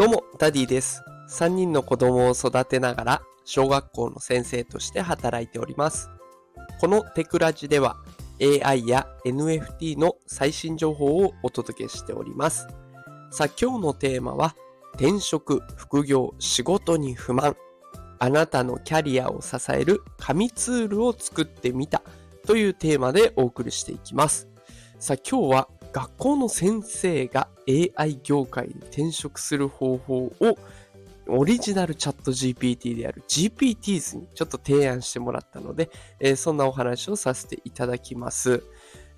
どうも、ダディです。3人の子供を育てながら、小学校の先生として働いております。このテクラジでは、AI や NFT の最新情報をお届けしております。さあ、今日のテーマは、転職、副業、仕事に不満。あなたのキャリアを支える神ツールを作ってみたというテーマでお送りしていきます。さあ、今日は学校の先生が AI 業界に転職する方法をオリジナルチャット GPT である GPTs にちょっと提案してもらったので、えーそんなお話をさせていただきます。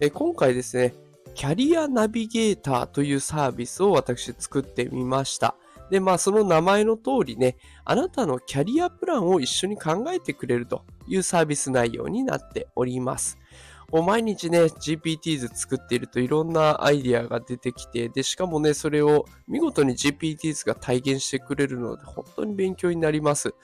えー今回ですね、キャリアナビゲーターというサービスを私作ってみました。で、まあその名前の通りね、あなたのキャリアプランを一緒に考えてくれるというサービス内容になっております。もう毎日ね、GPTs 作っているといろんなアイディアが出てきて、で、しかもね、それを見事に GPTs が体現してくれるので、本当に勉強になります。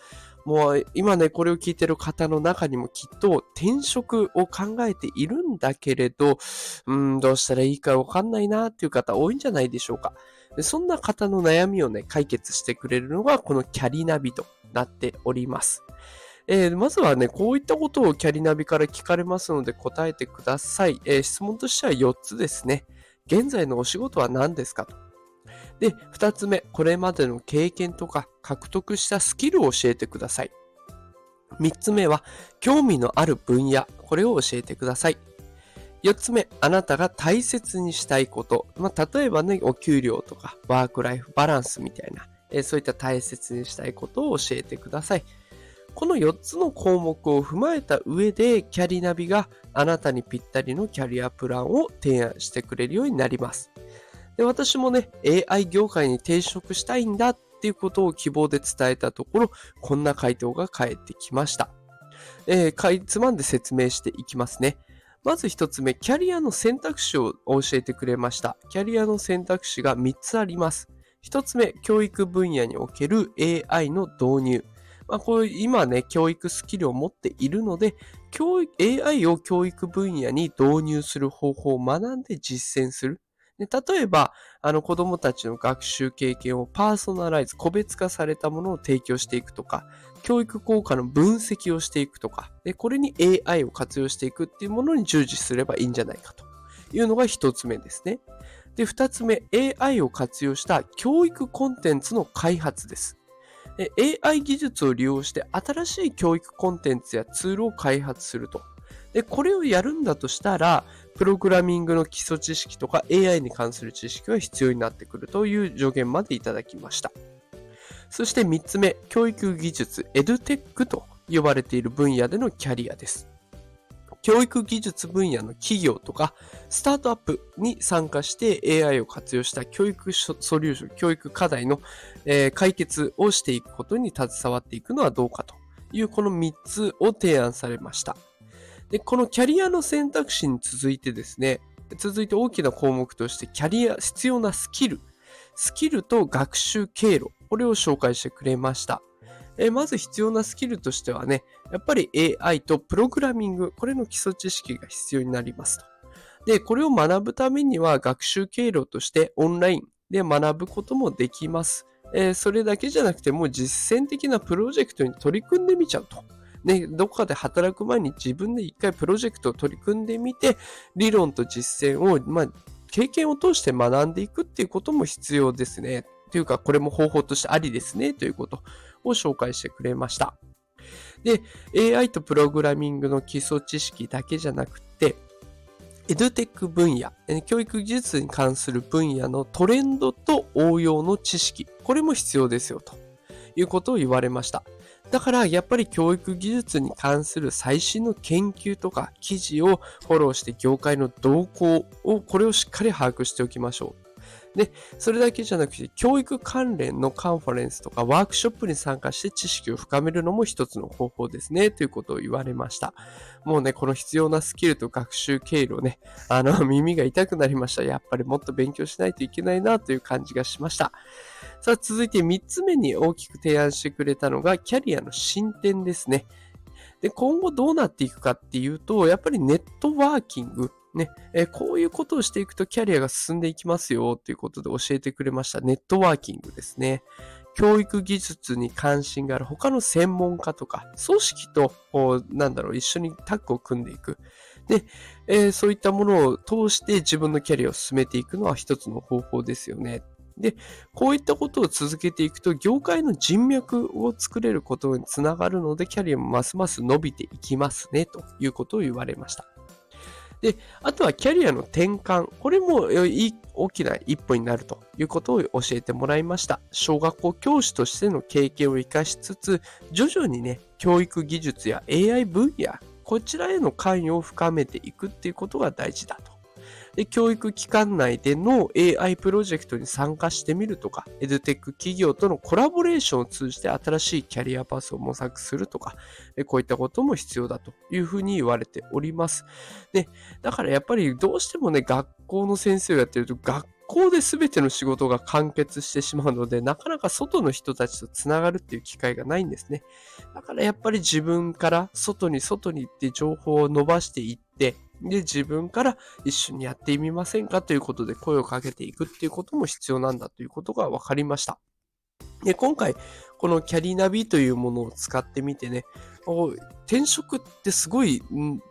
もう今ね、これを聞いてる方の中にもきっと転職を考えているんだけれど、うん、どうしたらいいかわかんないなっていう方多いんじゃないでしょうか。でそんな方の悩みをね、解決してくれるのがこのキャリナビとなっております。えーまずはね、こういったことをキャリナビから聞かれますので答えてください。えー質問としては4つですね。現在のお仕事は何ですかと。で、2つ目、これまでの経験とか獲得したスキルを教えてください。3つ目は、興味のある分野、これを教えてください。4つ目、あなたが大切にしたいこと。まあ、例えばね、お給料とかワークライフバランスみたいな、えーそういった大切にしたいことを教えてください。この4つの項目を踏まえた上で、キャリナビがあなたにぴったりのキャリアプランを提案してくれるようになります。で私もね、AI 業界に転職したいんだっていうことを希望で伝えたところ、こんな回答が返ってきました。えーかいつまんで説明していきますね。まず一つ目、キャリアの選択肢を教えてくれました。キャリアの選択肢が3つあります。一つ目、教育分野における AI の導入。まあ、こういう今ね、教育スキルを持っているので、教育 AI を教育分野に導入する方法を学んで実践する。で例えば、あの子供たちの学習経験をパーソナライズ、個別化されたものを提供していくとか、教育効果の分析をしていくとか、でこれに AI を活用していくっていうものに従事すればいいんじゃないかというのが一つ目ですね。で、二つ目、AI を活用した教育コンテンツの開発です。AI 技術を利用して新しい教育コンテンツやツールを開発すると。で、これをやるんだとしたら、プログラミングの基礎知識とか AI に関する知識が必要になってくるという助言までいただきました。そして3つ目、教育技術、エドテックと呼ばれている分野でのキャリアです。教育技術分野の企業とか、スタートアップに参加して AI を活用した教育ソリューション、教育課題の、え解決をしていくことに携わっていくのはどうかというこの3つを提案されました。で、このキャリアの選択肢に続いてですね、続いて大きな項目としてキャリア、必要なスキル、スキルと学習経路、これを紹介してくれました。えまず必要なスキルとしてはね、やっぱり AI とプログラミング、これの基礎知識が必要になりますと。で、これを学ぶためには学習経路としてオンラインで学ぶこともできます。えーそれだけじゃなくてもう実践的なプロジェクトに取り組んでみちゃうと。ね、どこかで働く前に自分で一回プロジェクトを取り組んでみて、理論と実践を、まあ、経験を通して学んでいくっていうことも必要ですね。というか、これも方法としてありですね、ということを紹介してくれました。で、AI とプログラミングの基礎知識だけじゃなくて、エドテック分野、教育技術に関する分野のトレンドと応用の知識、これも必要ですよ、ということを言われました。だから、やっぱり教育技術に関する最新の研究とか記事をフォローして業界の動向を、これをしっかり把握しておきましょう。で、それだけじゃなくて、教育関連のカンファレンスとかワークショップに参加して知識を深めるのも一つの方法ですね、ということを言われました。もうね、この必要なスキルと学習経路ね、あの、耳が痛くなりました。やっぱりもっと勉強しないといけないな、という感じがしました。さあ、続いて3つ目に大きく提案してくれたのが、キャリアの進展ですね。で、今後どうなっていくかっていうと、やっぱりネットワーキング、ね、えー、こういうことをしていくとキャリアが進んでいきますよっていうことで教えてくれましたネットワーキングですね。教育技術に関心がある他の専門家とか、組織と、なんだろう、一緒にタッグを組んでいく。で、えー、そういったものを通して自分のキャリアを進めていくのは一つの方法ですよね。で、こういったことを続けていくと、業界の人脈を作れることにつながるので、キャリアもますます伸びていきますね、ということを言われました。で、あとはキャリアの転換。これも大きな一歩になるということを教えてもらいました。小学校教師としての経験を活かしつつ、徐々にね、教育技術や AI 分野、こちらへの関与を深めていくっていうことが大事だと。で、教育機関内での AI プロジェクトに参加してみるとか、エドテック企業とのコラボレーションを通じて新しいキャリアパスを模索するとか、こういったことも必要だというふうに言われております。で、だからやっぱりどうしてもね、学校の先生をやってると、学校で全ての仕事が完結してしまうので、なかなか外の人たちとつながるっていう機会がないんですね。だからやっぱり自分から外に外に行って情報を伸ばしていって、で、自分から一緒にやってみませんかということで声をかけていくっていうことも必要なんだということが分かりました。で、今回、このキャリーナビというものを使ってみてね、転職ってすごい、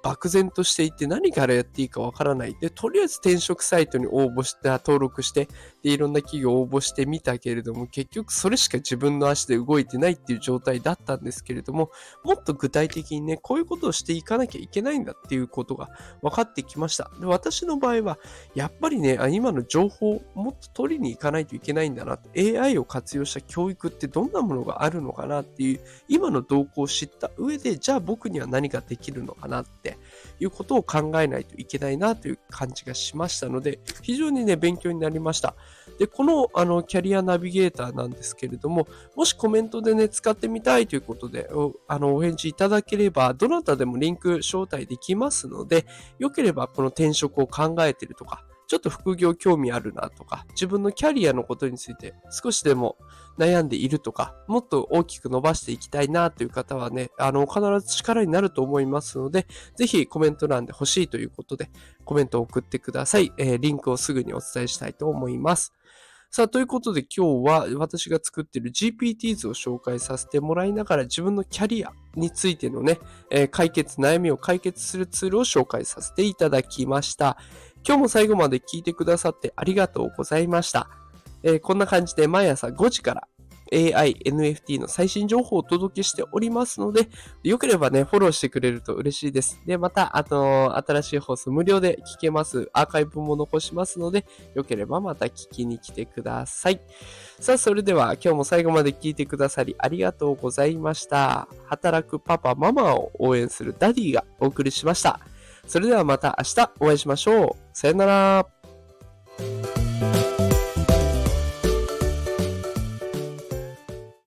漠然としていて何からやっていいかわからない。で、とりあえず転職サイトに応募して、登録して、で、いろんな企業応募してみたけれども、結局それしか自分の足で動いてないっていう状態だったんですけれども、もっと具体的にね、こういうことをしていかなきゃいけないんだっていうことが分かってきました。で、私の場合は、やっぱりね、今の情報をもっと取りに行かないといけないんだな。AI を活用した教育ってどんなものがあるのかなっていう、今の動向を知った上で、じゃあ僕には何ができるのかなっていうことを考えないといけないなという感じがしましたので、非常にね、勉強になりました。で、このあのキャリアナビゲーターなんですけれども、もしコメントでね、使ってみたいということで、あのお返事いただければ、どなたでもリンク招待できますので、よければこの転職を考えてるとか、ちょっと副業興味あるなとか、自分のキャリアのことについて少しでも悩んでいるとか、もっと大きく伸ばしていきたいなという方はね、あの、必ず力になると思いますので、ぜひコメント欄で欲しいということで、コメントを送ってください。えー、リンクをすぐにお伝えしたいと思います。さあ、ということで今日は私が作っている GPTs を紹介させてもらいながら自分のキャリアについてのね、えー、解決、悩みを解決するツールを紹介させていただきました。今日も最後まで聞いてくださってありがとうございました。えー、こんな感じで毎朝5時から AI、NFT の最新情報をお届けしておりますので、よければね、フォローしてくれると嬉しいです。で、また、あと、新しい放送無料で聞けます。アーカイブも残しますので、よければまた聞きに来てください。さあ、それでは今日も最後まで聞いてくださりありがとうございました。働くパパ、ママを応援するダディがお送りしました。それではまた明日お会いしましょう。さよなら。